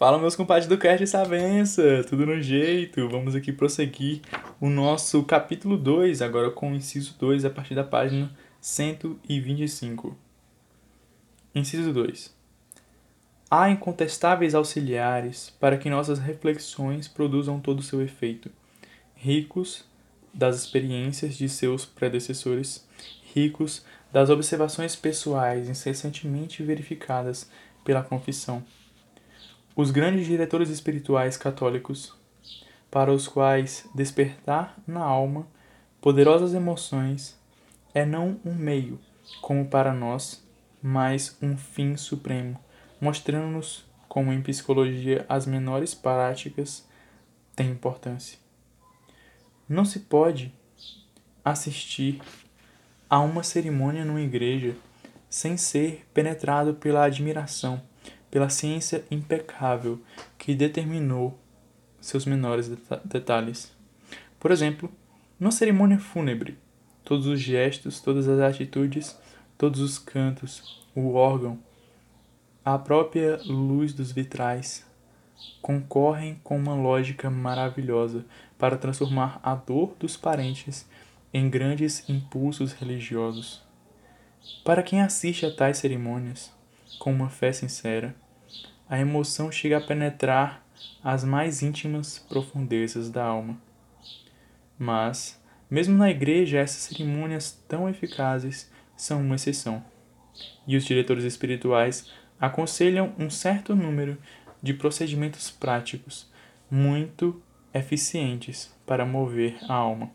Fala, meus compadres do Cast Sabença, tudo no jeito? Vamos aqui prosseguir o nosso capítulo 2, agora com o inciso 2, a partir da página 125. Inciso 2. Há incontestáveis auxiliares para que nossas reflexões produzam todo o seu efeito, ricos das experiências de seus predecessores, ricos das observações pessoais incessantemente verificadas pela confissão os grandes diretores espirituais católicos, para os quais despertar na alma poderosas emoções é não um meio, como para nós, mas um fim supremo, mostrando-nos como em psicologia as menores práticas têm importância. Não se pode assistir a uma cerimônia numa igreja sem ser penetrado pela admiração pela ciência impecável que determinou seus menores detalhes. Por exemplo, numa cerimônia fúnebre, todos os gestos, todas as atitudes, todos os cantos, o órgão, a própria luz dos vitrais concorrem com uma lógica maravilhosa para transformar a dor dos parentes em grandes impulsos religiosos. Para quem assiste a tais cerimônias, com uma fé sincera, a emoção chega a penetrar as mais íntimas profundezas da alma. Mas, mesmo na igreja, essas cerimônias tão eficazes são uma exceção. E os diretores espirituais aconselham um certo número de procedimentos práticos muito eficientes para mover a alma.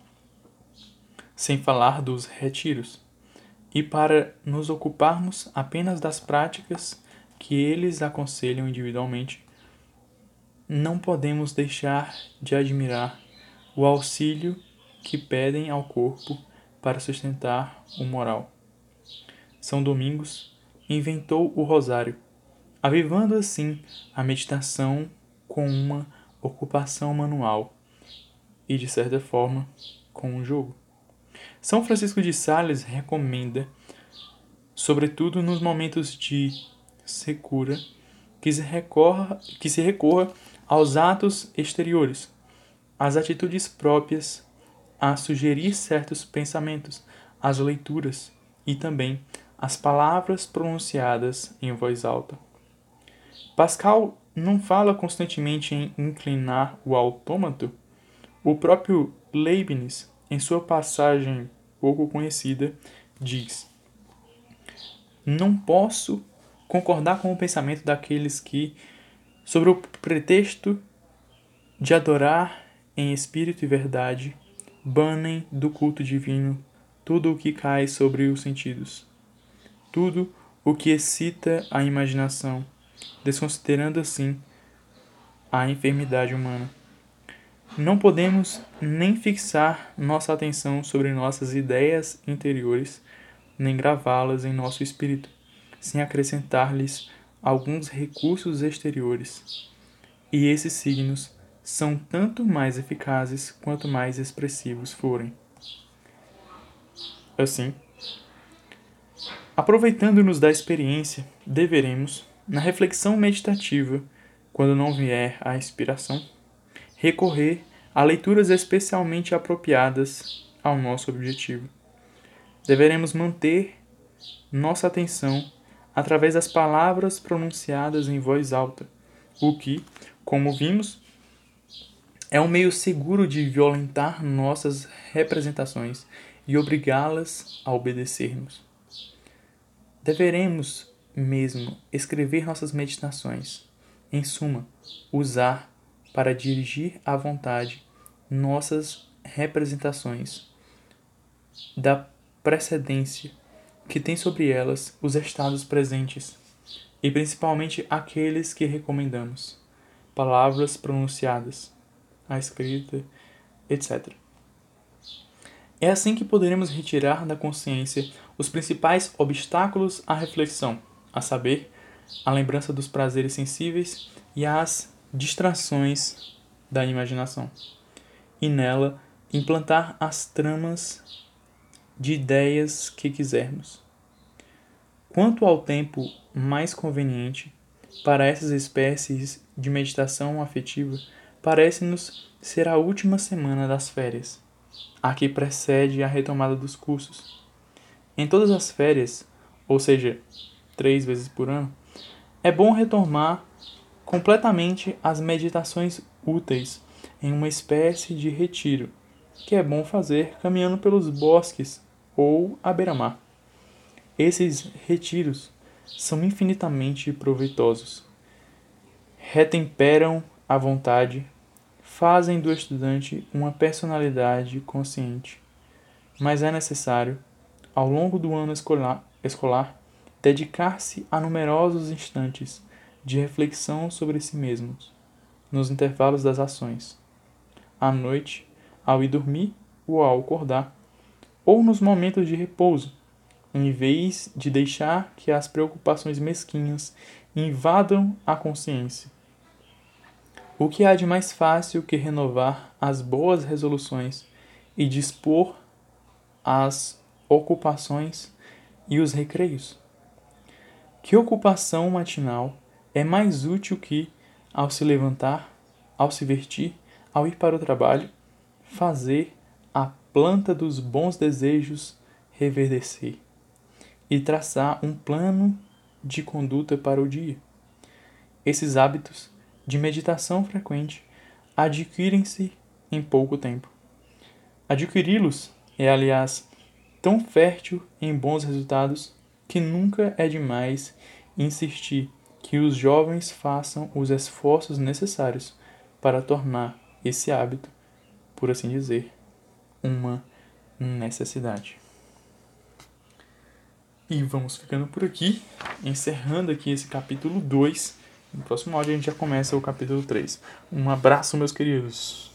Sem falar dos retiros e para nos ocuparmos apenas das práticas que eles aconselham individualmente, não podemos deixar de admirar o auxílio que pedem ao corpo para sustentar o moral. São Domingos inventou o rosário, avivando assim a meditação com uma ocupação manual e, de certa forma, com um jogo. São Francisco de Sales recomenda, sobretudo nos momentos de secura, que se, recorra, que se recorra aos atos exteriores, às atitudes próprias, a sugerir certos pensamentos, às leituras e também às palavras pronunciadas em voz alta. Pascal não fala constantemente em inclinar o autômato? O próprio Leibniz, em sua passagem pouco conhecida, diz: Não posso concordar com o pensamento daqueles que, sobre o pretexto de adorar em espírito e verdade, banem do culto divino tudo o que cai sobre os sentidos, tudo o que excita a imaginação, desconsiderando assim a enfermidade humana. Não podemos nem fixar nossa atenção sobre nossas ideias interiores, nem gravá-las em nosso espírito, sem acrescentar-lhes alguns recursos exteriores. E esses signos são tanto mais eficazes quanto mais expressivos forem. Assim, aproveitando-nos da experiência, deveremos, na reflexão meditativa, quando não vier a inspiração, recorrer a leituras especialmente apropriadas ao nosso objetivo. Deveremos manter nossa atenção através das palavras pronunciadas em voz alta, o que, como vimos, é um meio seguro de violentar nossas representações e obrigá-las a obedecer-nos. Deveremos mesmo escrever nossas meditações, em suma, usar para dirigir à vontade nossas representações da precedência que tem sobre elas os estados presentes, e principalmente aqueles que recomendamos, palavras pronunciadas, a escrita, etc. É assim que poderemos retirar da consciência os principais obstáculos à reflexão, a saber, a lembrança dos prazeres sensíveis e as distrações da imaginação, e nela implantar as tramas de ideias que quisermos. Quanto ao tempo mais conveniente, para essas espécies de meditação afetiva parece-nos ser a última semana das férias, a que precede a retomada dos cursos. Em todas as férias, ou seja, três vezes por ano, é bom retomar completamente as meditações úteis em uma espécie de retiro, que é bom fazer caminhando pelos bosques ou à beira-mar. Esses retiros são infinitamente proveitosos. Retemperam a vontade, fazem do estudante uma personalidade consciente. Mas é necessário, ao longo do ano escolar, escolar dedicar-se a numerosos instantes de reflexão sobre si mesmos, nos intervalos das ações, à noite, ao ir dormir ou ao acordar, ou nos momentos de repouso, em vez de deixar que as preocupações mesquinhas invadam a consciência. O que há de mais fácil que renovar as boas resoluções e dispor as ocupações e os recreios? Que ocupação matinal é mais útil que, ao se levantar, ao se vestir, ao ir para o trabalho, fazer a planta dos bons desejos reverdecer e traçar um plano de conduta para o dia. Esses hábitos de meditação frequente adquirem-se em pouco tempo. Adquiri-los é, aliás, tão fértil em bons resultados que nunca é demais insistir que os jovens façam os esforços necessários para tornar esse hábito, por assim dizer, uma necessidade. E vamos ficando por aqui, encerrando aqui esse capítulo 2. No próximo áudio a gente já começa o capítulo 3. Um abraço, meus queridos!